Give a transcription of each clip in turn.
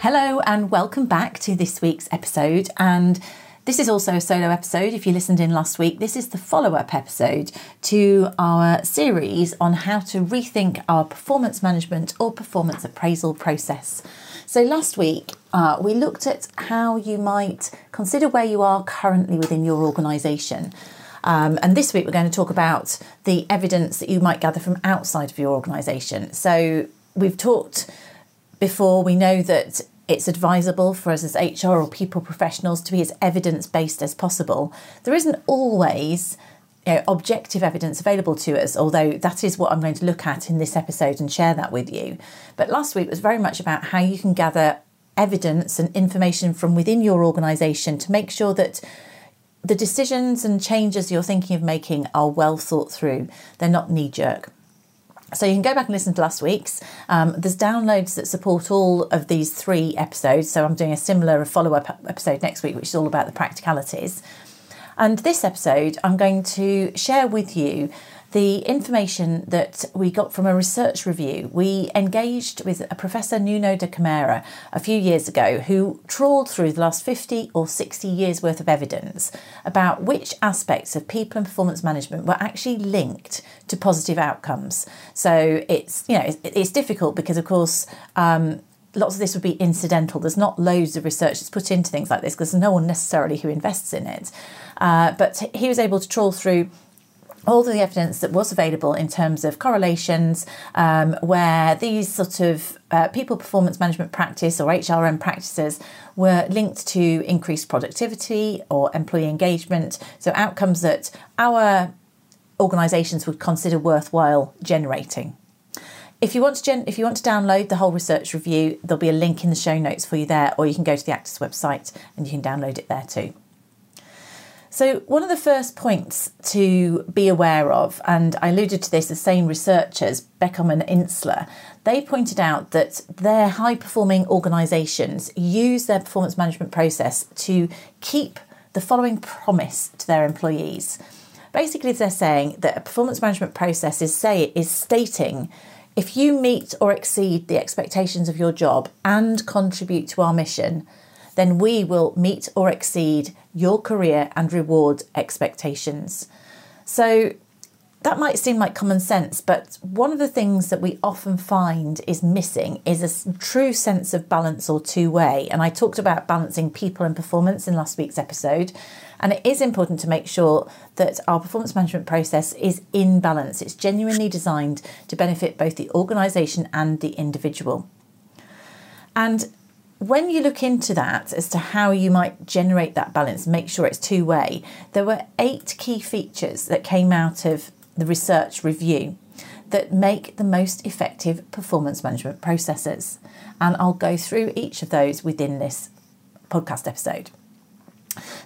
Hello, and welcome back to this week's episode. And this is also a solo episode. If you listened in last week, this is the follow up episode to our series on how to rethink our performance management or performance appraisal process. So, last week uh, we looked at how you might consider where you are currently within your organisation. Um, and this week we're going to talk about the evidence that you might gather from outside of your organisation. So, we've talked before, we know that it's advisable for us as HR or people professionals to be as evidence based as possible. There isn't always you know, objective evidence available to us, although that is what I'm going to look at in this episode and share that with you. But last week was very much about how you can gather evidence and information from within your organisation to make sure that the decisions and changes you're thinking of making are well thought through, they're not knee jerk. So you can go back and listen to last week's. Um, there's downloads that support all of these three episodes. So I'm doing a similar follow up episode next week, which is all about the practicalities. And this episode, I'm going to share with you the information that we got from a research review. We engaged with a Professor Nuno de Camara a few years ago who trawled through the last 50 or 60 years worth of evidence about which aspects of people and performance management were actually linked to positive outcomes. So it's, you know, it's, it's difficult because, of course, um, lots of this would be incidental. There's not loads of research that's put into things like this because there's no one necessarily who invests in it. Uh, but he was able to trawl through all the evidence that was available in terms of correlations um, where these sort of uh, people performance management practice or HRM practices were linked to increased productivity or employee engagement. So, outcomes that our organisations would consider worthwhile generating. If you want to gen- if you want to download the whole research review, there'll be a link in the show notes for you there, or you can go to the Actus website and you can download it there too. So, one of the first points to be aware of, and I alluded to this, the same researchers, Beckham and Insler, they pointed out that their high performing organisations use their performance management process to keep the following promise to their employees. Basically, they're saying that a performance management process is say is stating if you meet or exceed the expectations of your job and contribute to our mission, then we will meet or exceed your career and reward expectations. So that might seem like common sense, but one of the things that we often find is missing is a true sense of balance or two way. And I talked about balancing people and performance in last week's episode. And it is important to make sure that our performance management process is in balance. It's genuinely designed to benefit both the organisation and the individual. And when you look into that as to how you might generate that balance, make sure it's two way, there were eight key features that came out of the research review that make the most effective performance management processes. And I'll go through each of those within this podcast episode.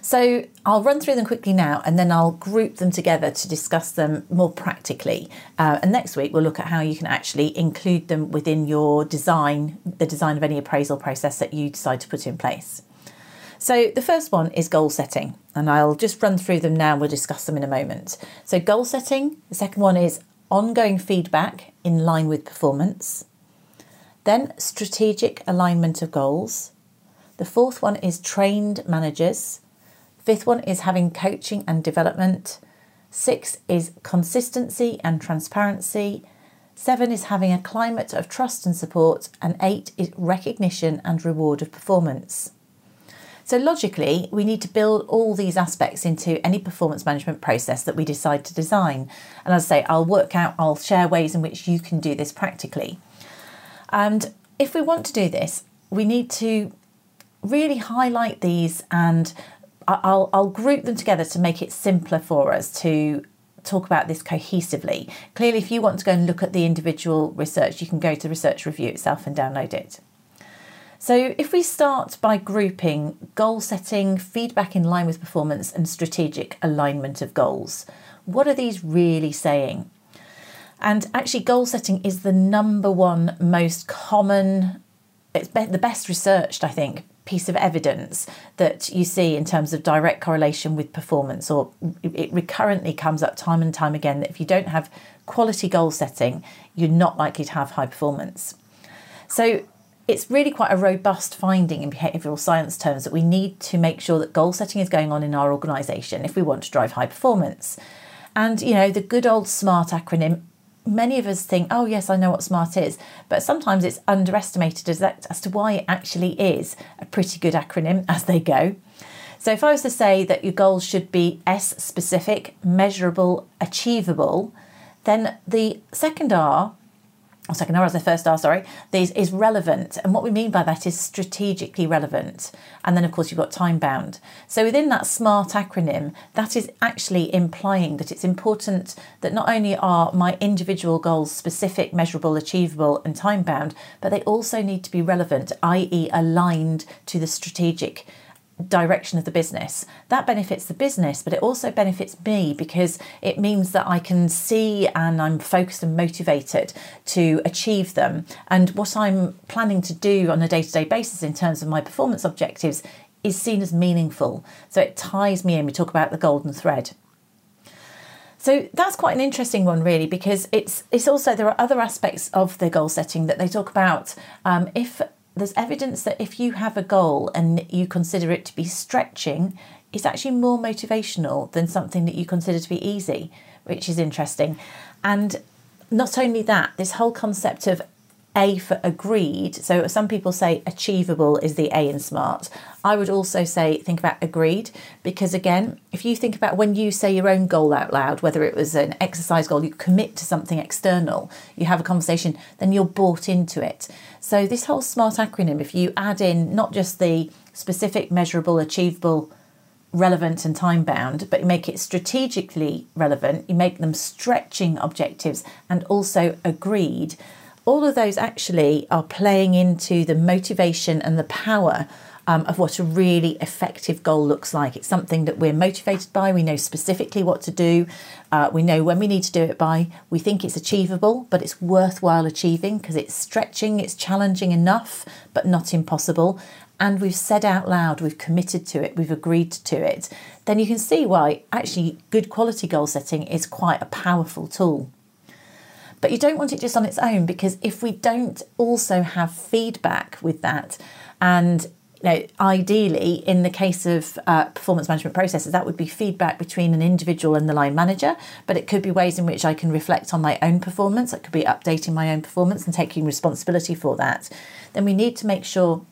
So I'll run through them quickly now and then I'll group them together to discuss them more practically. Uh, and next week we'll look at how you can actually include them within your design, the design of any appraisal process that you decide to put in place. So the first one is goal setting, and I'll just run through them now. We'll discuss them in a moment. So, goal setting, the second one is ongoing feedback in line with performance. Then, strategic alignment of goals. The fourth one is trained managers. Fifth one is having coaching and development. Six is consistency and transparency. Seven is having a climate of trust and support. And eight is recognition and reward of performance. So, logically, we need to build all these aspects into any performance management process that we decide to design. And as I say, I'll work out, I'll share ways in which you can do this practically. And if we want to do this, we need to really highlight these and I'll, I'll group them together to make it simpler for us to talk about this cohesively. Clearly, if you want to go and look at the individual research, you can go to research review itself and download it. So, if we start by grouping goal setting, feedback in line with performance, and strategic alignment of goals, what are these really saying? And actually, goal setting is the number one most common, it's the best researched, I think, piece of evidence that you see in terms of direct correlation with performance, or it recurrently comes up time and time again that if you don't have quality goal setting, you're not likely to have high performance. So, it's really quite a robust finding in behavioural science terms that we need to make sure that goal setting is going on in our organisation if we want to drive high performance. And, you know, the good old SMART acronym, many of us think, oh, yes, I know what SMART is, but sometimes it's underestimated as, that, as to why it actually is a pretty good acronym as they go. So, if I was to say that your goals should be S specific, measurable, achievable, then the second R or second R as the first R, sorry, these is relevant. And what we mean by that is strategically relevant. And then, of course, you've got time bound. So within that SMART acronym, that is actually implying that it's important that not only are my individual goals specific, measurable, achievable, and time bound, but they also need to be relevant, i.e., aligned to the strategic direction of the business. That benefits the business, but it also benefits me because it means that I can see and I'm focused and motivated to achieve them. And what I'm planning to do on a day to day basis in terms of my performance objectives is seen as meaningful. So it ties me in. We talk about the golden thread. So that's quite an interesting one, really, because it's it's also there are other aspects of the goal setting that they talk about. Um, if there's evidence that if you have a goal and you consider it to be stretching, it's actually more motivational than something that you consider to be easy, which is interesting. And not only that, this whole concept of a for agreed. So some people say achievable is the A in SMART. I would also say think about agreed because again, if you think about when you say your own goal out loud, whether it was an exercise goal, you commit to something external, you have a conversation, then you're bought into it. So this whole SMART acronym, if you add in not just the specific, measurable, achievable, relevant and time bound, but you make it strategically relevant, you make them stretching objectives and also agreed all of those actually are playing into the motivation and the power um, of what a really effective goal looks like. It's something that we're motivated by. We know specifically what to do. Uh, we know when we need to do it by. We think it's achievable, but it's worthwhile achieving because it's stretching, it's challenging enough, but not impossible. And we've said out loud, we've committed to it, we've agreed to it. Then you can see why actually good quality goal setting is quite a powerful tool. But you don't want it just on its own because if we don't also have feedback with that, and you know, ideally, in the case of uh, performance management processes, that would be feedback between an individual and the line manager. But it could be ways in which I can reflect on my own performance. It could be updating my own performance and taking responsibility for that. Then we need to make sure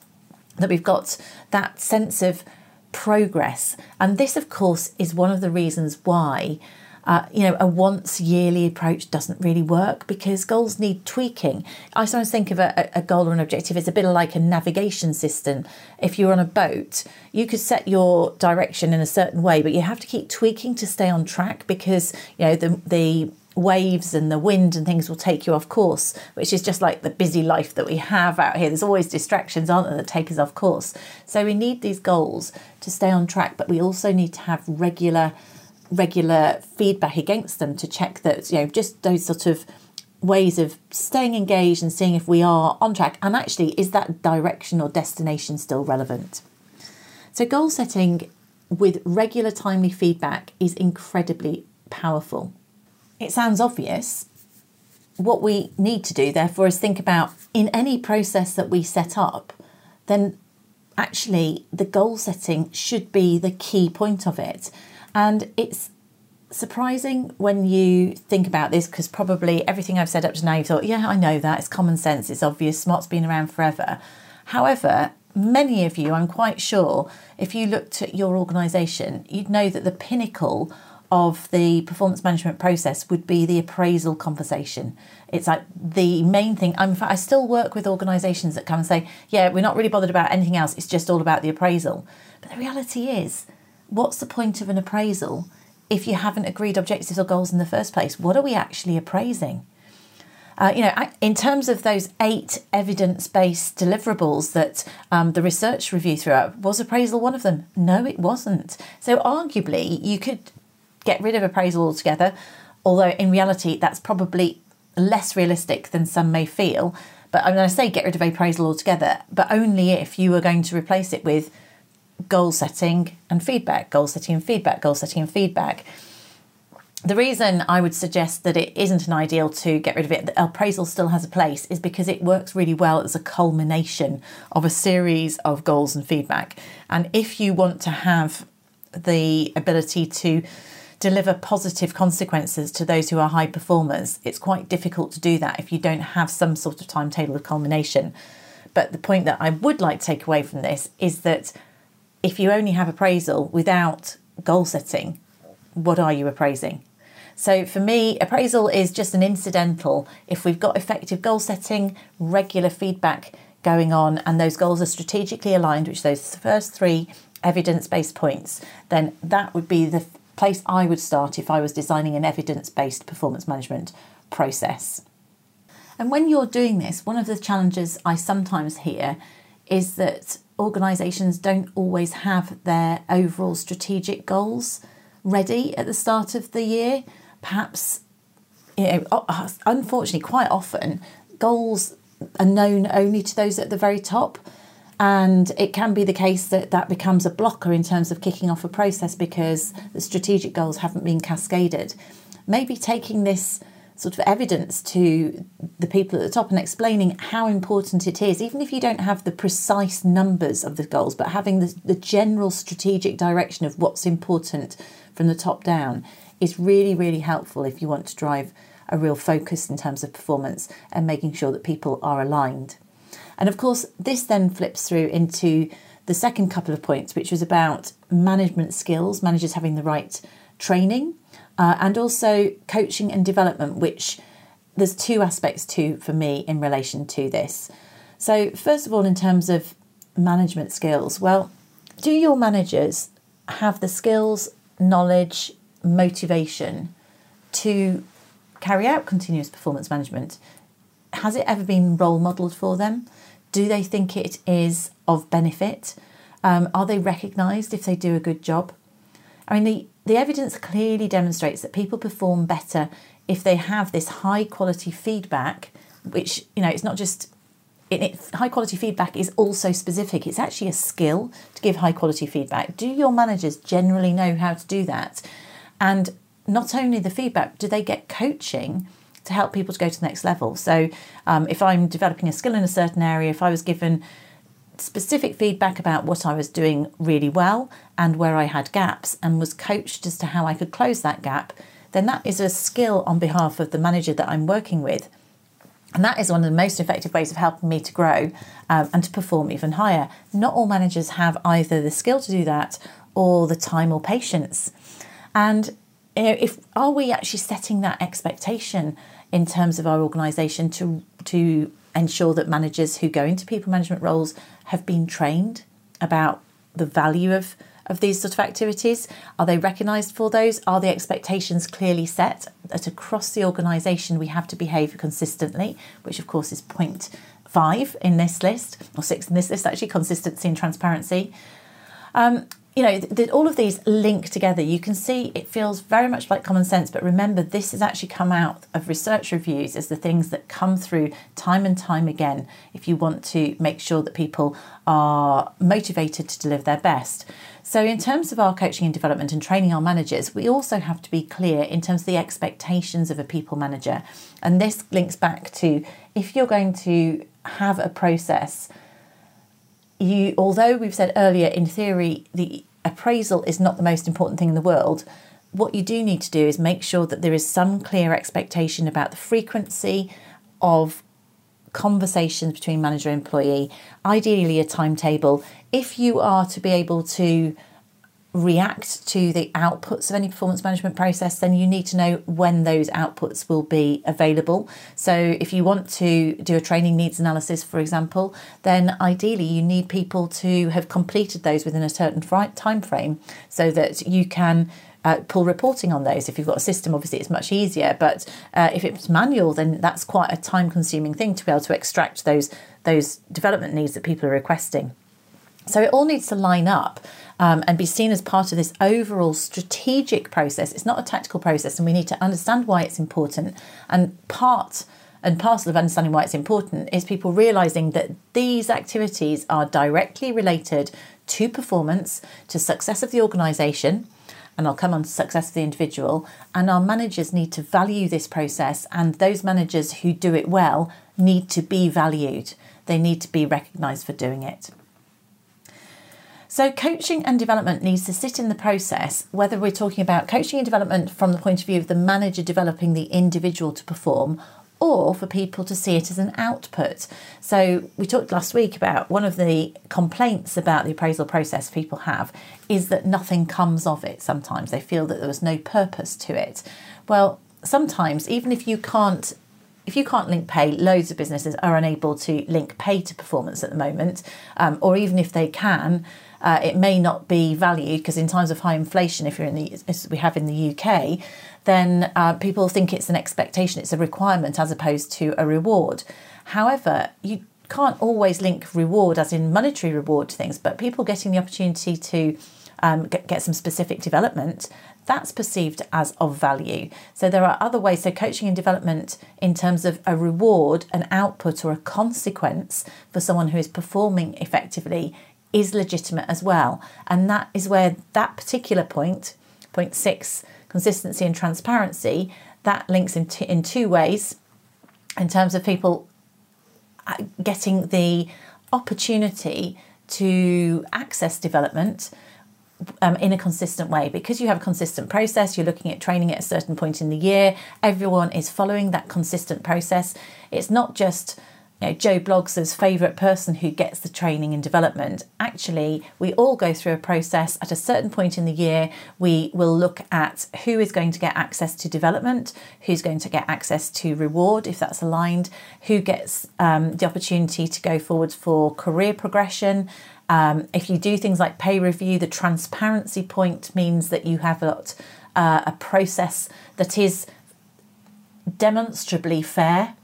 that we've got that sense of progress. And this, of course, is one of the reasons why uh, you know, a once yearly approach doesn't really work because goals need tweaking. I sometimes think of a, a goal or an objective as a bit like a navigation system. If you're on a boat, you could set your direction in a certain way, but you have to keep tweaking to stay on track because you know the the waves and the wind and things will take you off course, which is just like the busy life that we have out here. There's always distractions, aren't there, that take us off course. So we need these goals to stay on track, but we also need to have regular regular feedback against them to check that, you know, just those sort of ways of staying engaged and seeing if we are on track and actually is that direction or destination still relevant. So, goal setting with regular timely feedback is incredibly powerful. It sounds obvious. What we need to do, therefore, is think about in any process that we set up, then actually the goal setting should be the key point of it. And it's surprising when you think about this because probably everything I've said up to now you thought, yeah, I know that, it's common sense, it's obvious, smart's been around forever. However, many of you, I'm quite sure, if you looked at your organisation, you'd know that the pinnacle of the performance management process would be the appraisal conversation. It's like the main thing. I'm, I still work with organisations that come and say, yeah, we're not really bothered about anything else, it's just all about the appraisal. But the reality is, what's the point of an appraisal if you haven't agreed objectives or goals in the first place? What are we actually appraising? Uh, you know, in terms of those eight evidence-based deliverables that um, the research review threw out, was appraisal one of them? No, it wasn't. So arguably, you could get rid of appraisal altogether, although in reality, that's probably less realistic than some may feel. But I'm going to say get rid of appraisal altogether, but only if you are going to replace it with goal setting and feedback, goal setting and feedback, goal setting and feedback. The reason I would suggest that it isn't an ideal to get rid of it, that appraisal still has a place, is because it works really well as a culmination of a series of goals and feedback. And if you want to have the ability to deliver positive consequences to those who are high performers, it's quite difficult to do that if you don't have some sort of timetable of culmination. But the point that I would like to take away from this is that if you only have appraisal without goal setting, what are you appraising? So for me, appraisal is just an incidental. If we've got effective goal setting, regular feedback going on, and those goals are strategically aligned, which those first three evidence based points, then that would be the place I would start if I was designing an evidence based performance management process. And when you're doing this, one of the challenges I sometimes hear is that organisations don't always have their overall strategic goals ready at the start of the year. Perhaps, you know, uh, unfortunately, quite often goals are known only to those at the very top. And it can be the case that that becomes a blocker in terms of kicking off a process because the strategic goals haven't been cascaded. Maybe taking this sort of evidence to the people at the top and explaining how important it is, even if you don't have the precise numbers of the goals, but having the, the general strategic direction of what's important from the top down is really, really helpful if you want to drive a real focus in terms of performance and making sure that people are aligned. And of course, this then flips through into the second couple of points, which was about management skills, managers having the right training uh, and also coaching and development, which there's two aspects to for me in relation to this. So, first of all, in terms of management skills, well, do your managers have the skills, knowledge, motivation to carry out continuous performance management? Has it ever been role modelled for them? Do they think it is of benefit? Um, are they recognised if they do a good job? I mean, the the evidence clearly demonstrates that people perform better if they have this high quality feedback, which, you know, it's not just it, high quality feedback is also specific. It's actually a skill to give high quality feedback. Do your managers generally know how to do that? And not only the feedback, do they get coaching to help people to go to the next level? So, um, if I'm developing a skill in a certain area, if I was given specific feedback about what I was doing really well and where I had gaps and was coached as to how I could close that gap, then that is a skill on behalf of the manager that I'm working with. And that is one of the most effective ways of helping me to grow um, and to perform even higher. Not all managers have either the skill to do that or the time or patience. And you know, if are we actually setting that expectation in terms of our organisation to to ensure that managers who go into people management roles have been trained about the value of of these sort of activities? Are they recognised for those? Are the expectations clearly set that across the organisation we have to behave consistently, which of course is point five in this list, or six in this list actually, consistency and transparency. Um, you know, th- all of these link together. You can see it feels very much like common sense, but remember, this has actually come out of research reviews as the things that come through time and time again if you want to make sure that people are motivated to deliver their best. So, in terms of our coaching and development and training our managers, we also have to be clear in terms of the expectations of a people manager. And this links back to if you're going to have a process you although we've said earlier in theory the appraisal is not the most important thing in the world what you do need to do is make sure that there is some clear expectation about the frequency of conversations between manager and employee, ideally a timetable. If you are to be able to react to the outputs of any performance management process, then you need to know when those outputs will be available. So, if you want to do a training needs analysis, for example, then ideally you need people to have completed those within a certain time frame so that you can. Uh, pull reporting on those. If you've got a system, obviously it's much easier. But uh, if it's manual, then that's quite a time-consuming thing to be able to extract those those development needs that people are requesting. So it all needs to line up um, and be seen as part of this overall strategic process. It's not a tactical process, and we need to understand why it's important. And part and parcel of understanding why it's important is people realizing that these activities are directly related to performance, to success of the organization, and I'll come on to success of the individual. And our managers need to value this process, and those managers who do it well need to be valued. They need to be recognized for doing it. So, coaching and development needs to sit in the process, whether we're talking about coaching and development from the point of view of the manager developing the individual to perform, or for people to see it as an output. So, we talked last week about one of the complaints about the appraisal process people have is that nothing comes of it sometimes. They feel that there was no purpose to it. Well, sometimes, even if you can't if you can't link pay, loads of businesses are unable to link pay to performance at the moment, um, or even if they can, uh, it may not be valued because in times of high inflation, if you're in the as we have in the UK, then uh, people think it's an expectation, it's a requirement as opposed to a reward. However, you can't always link reward as in monetary reward to things, but people getting the opportunity to um, get, get some specific development, that's perceived as of value. So there are other ways. So coaching and development in terms of a reward, an output, or a consequence for someone who is performing effectively is legitimate as well. And that is where that particular point, point six, consistency and transparency, that links in, t- in two ways. In terms of people uh, getting the opportunity to access development um, in a consistent way. Because you have a consistent process you're looking at training at a certain point in the year everyone is following that consistent process. It's not just you know, Joe Bloggs' favourite person who gets the training and development. Actually, we all go through a process. At a certain point in the year, we will look at who is going to get access to development, who's going to get access to reward if that's aligned, who gets um, the opportunity to go forward for career progression. Um, if you do things like pay review, the transparency point means that you have got uh, a process that is demonstrably fair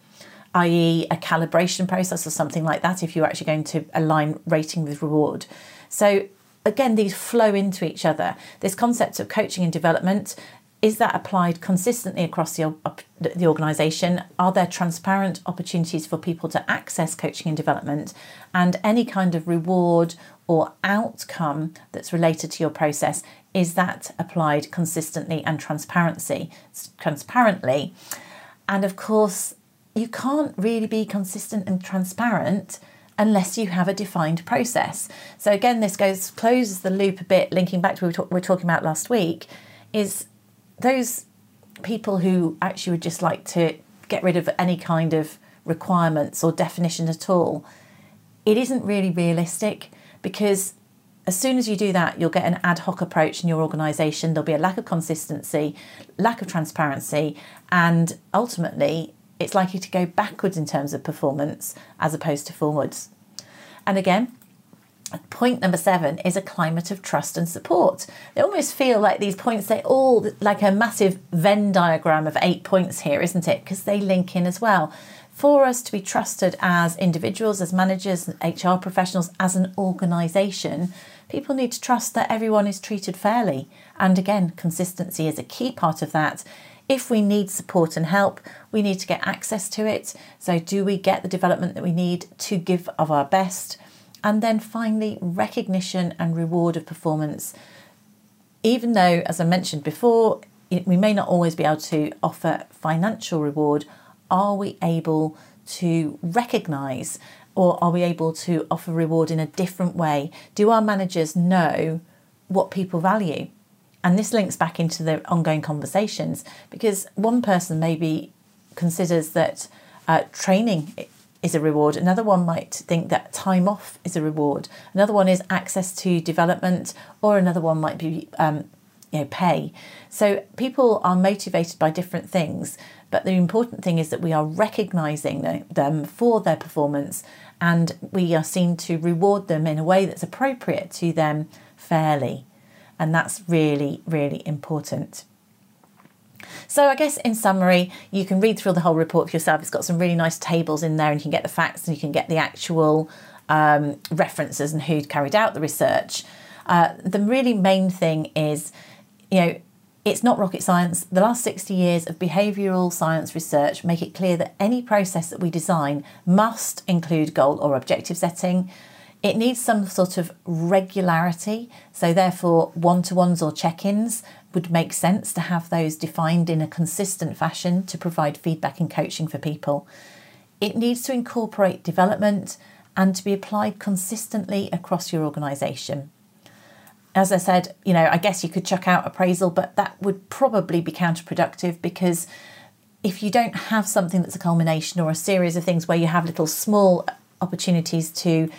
i.e., a calibration process or something like that, if you're actually going to align rating with reward. So, again, these flow into each other. This concept of coaching and development is that applied consistently across the, the organisation? Are there transparent opportunities for people to access coaching and development? And any kind of reward or outcome that's related to your process, is that applied consistently and transparency, transparently? And of course, you can't really be consistent and transparent unless you have a defined process. So again, this goes closes the loop a bit, linking back to what we, talk, we were talking about last week, is those people who actually would just like to get rid of any kind of requirements or definition at all. It isn't really realistic because as soon as you do that, you'll get an ad hoc approach in your organisation. There'll be a lack of consistency, lack of transparency, and ultimately it's likely to go backwards in terms of performance as opposed to forwards. And again, point number seven is a climate of trust and support. They almost feel like these points, they all like a massive Venn diagram of eight points here, isn't it? Because they link in as well. For us to be trusted as individuals, as managers, HR professionals, as an organisation, people need to trust that everyone is treated fairly. And again, consistency is a key part of that if we need support and help, we need to get access to it. So, do we get the development that we need to give of our best? And then finally, recognition and reward of performance. Even though, as I mentioned before, we may not always be able to offer financial reward, are we able to recognise or are we able to offer reward in a different way? Do our managers know what people value? And this links back into the ongoing conversations because one person maybe considers that uh, training is a reward. Another one might think that time off is a reward. Another one is access to development, or another one might be um, you know pay. So people are motivated by different things, but the important thing is that we are recognizing them for their performance and we are seen to reward them in a way that's appropriate to them fairly. And that's really, really important. So, I guess in summary, you can read through the whole report for yourself. It's got some really nice tables in there, and you can get the facts and you can get the actual um, references and who'd carried out the research. Uh, the really main thing is, you know, it's not rocket science. The last 60 years of behavioural science research make it clear that any process that we design must include goal or objective setting. It needs some sort of regularity, so therefore, one to ones or check ins would make sense to have those defined in a consistent fashion to provide feedback and coaching for people. It needs to incorporate development and to be applied consistently across your organisation as I said, you know, I guess you could chuck out appraisal, but that would probably be counterproductive because if you don't have something that's a culmination or a series of things where you have little small opportunities to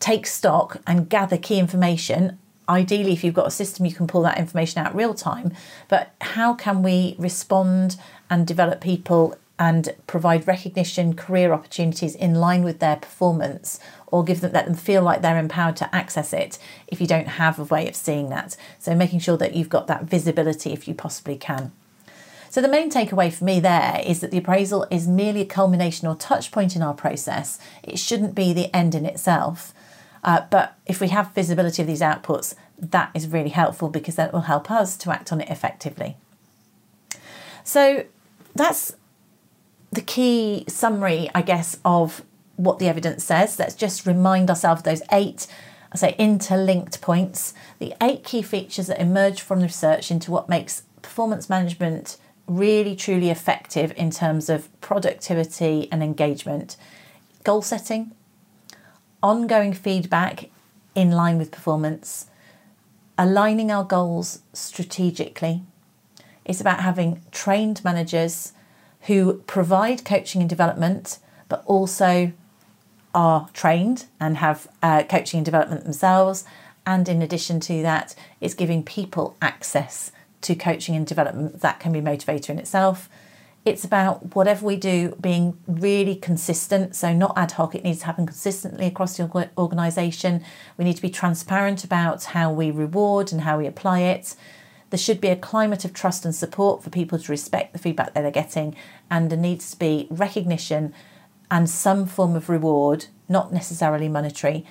take stock and gather key information, ideally, if you've got a system, you can pull that information out real time. But how can we respond and develop people and provide recognition, career opportunities in line with their performance, or give them let them feel like they're empowered to access it if you don't have a way of seeing that. So making sure that you've got that visibility if you possibly can. So the main takeaway for me there is that the appraisal is merely a culmination or touch point in our process. It shouldn't be the end in itself. Uh, but if we have visibility of these outputs, that is really helpful because that will help us to act on it effectively. So that's the key summary, I guess, of what the evidence says. Let's just remind ourselves those eight, I say, interlinked points, the eight key features that emerge from the research into what makes performance management really truly effective in terms of productivity and engagement. Goal setting, ongoing feedback in line with performance, aligning our goals strategically. It's about having trained managers who provide coaching and development, but also are trained and have uh, coaching and development themselves. And in addition to that, it's giving people access to coaching and development that can be motivator in itself. It's about whatever we do being really consistent, so not ad hoc, it needs to happen consistently across the organisation. We need to be transparent about how we reward and how we apply it. There should be a climate of trust and support for people to respect the feedback that they're getting, and there needs to be recognition and some form of reward, not necessarily monetary.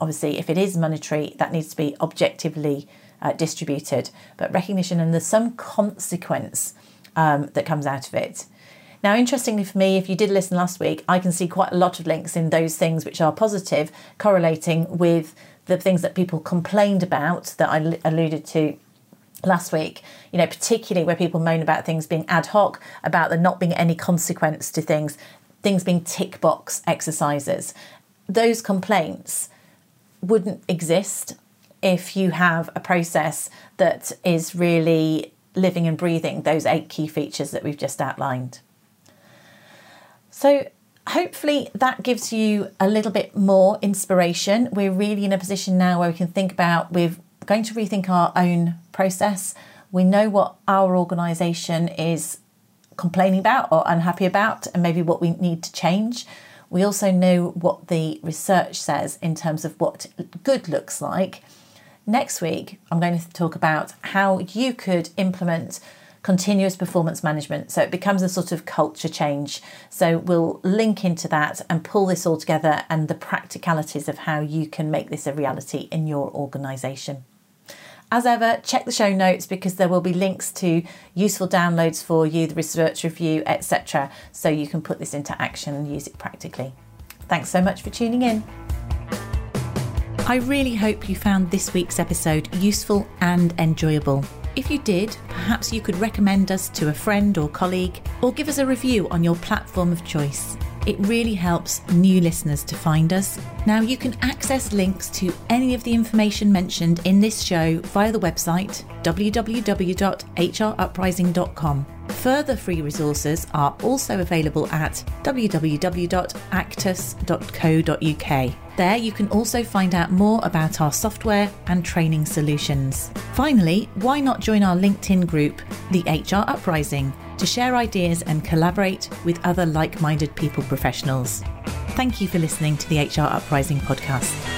Obviously, if it is monetary, that needs to be objectively uh, distributed, but recognition and there's some consequence um, that comes out of it. Now, interestingly for me, if you did listen last week, I can see quite a lot of links in those things which are positive, correlating with the things that people complained about that I alluded to last week, you know, particularly where people moan about things being ad hoc, about there not being any consequence to things, things being tick box exercises. Those complaints wouldn't exist if you have a process that is really living and breathing those eight key features that we've just outlined. So, hopefully, that gives you a little bit more inspiration. We're really in a position now where we can think about we're going to rethink our own process. We know what our organisation is complaining about or unhappy about, and maybe what we need to change. We also know what the research says in terms of what good looks like. Next week, I'm going to talk about how you could implement continuous performance management so it becomes a sort of culture change. So we'll link into that and pull this all together and the practicalities of how you can make this a reality in your organisation. As ever, check the show notes because there will be links to useful downloads for you, the research review, etc., so you can put this into action and use it practically. Thanks so much for tuning in. I really hope you found this week's episode useful and enjoyable. If you did, perhaps you could recommend us to a friend or colleague, or give us a review on your platform of choice. It really helps new listeners to find us. Now, you can access links to any of the information mentioned in this show via the website www.hruprising.com. Further free resources are also available at www.actus.co.uk. There you can also find out more about our software and training solutions. Finally, why not join our LinkedIn group, the HR Uprising, to share ideas and collaborate with other like minded people professionals? Thank you for listening to the HR Uprising podcast.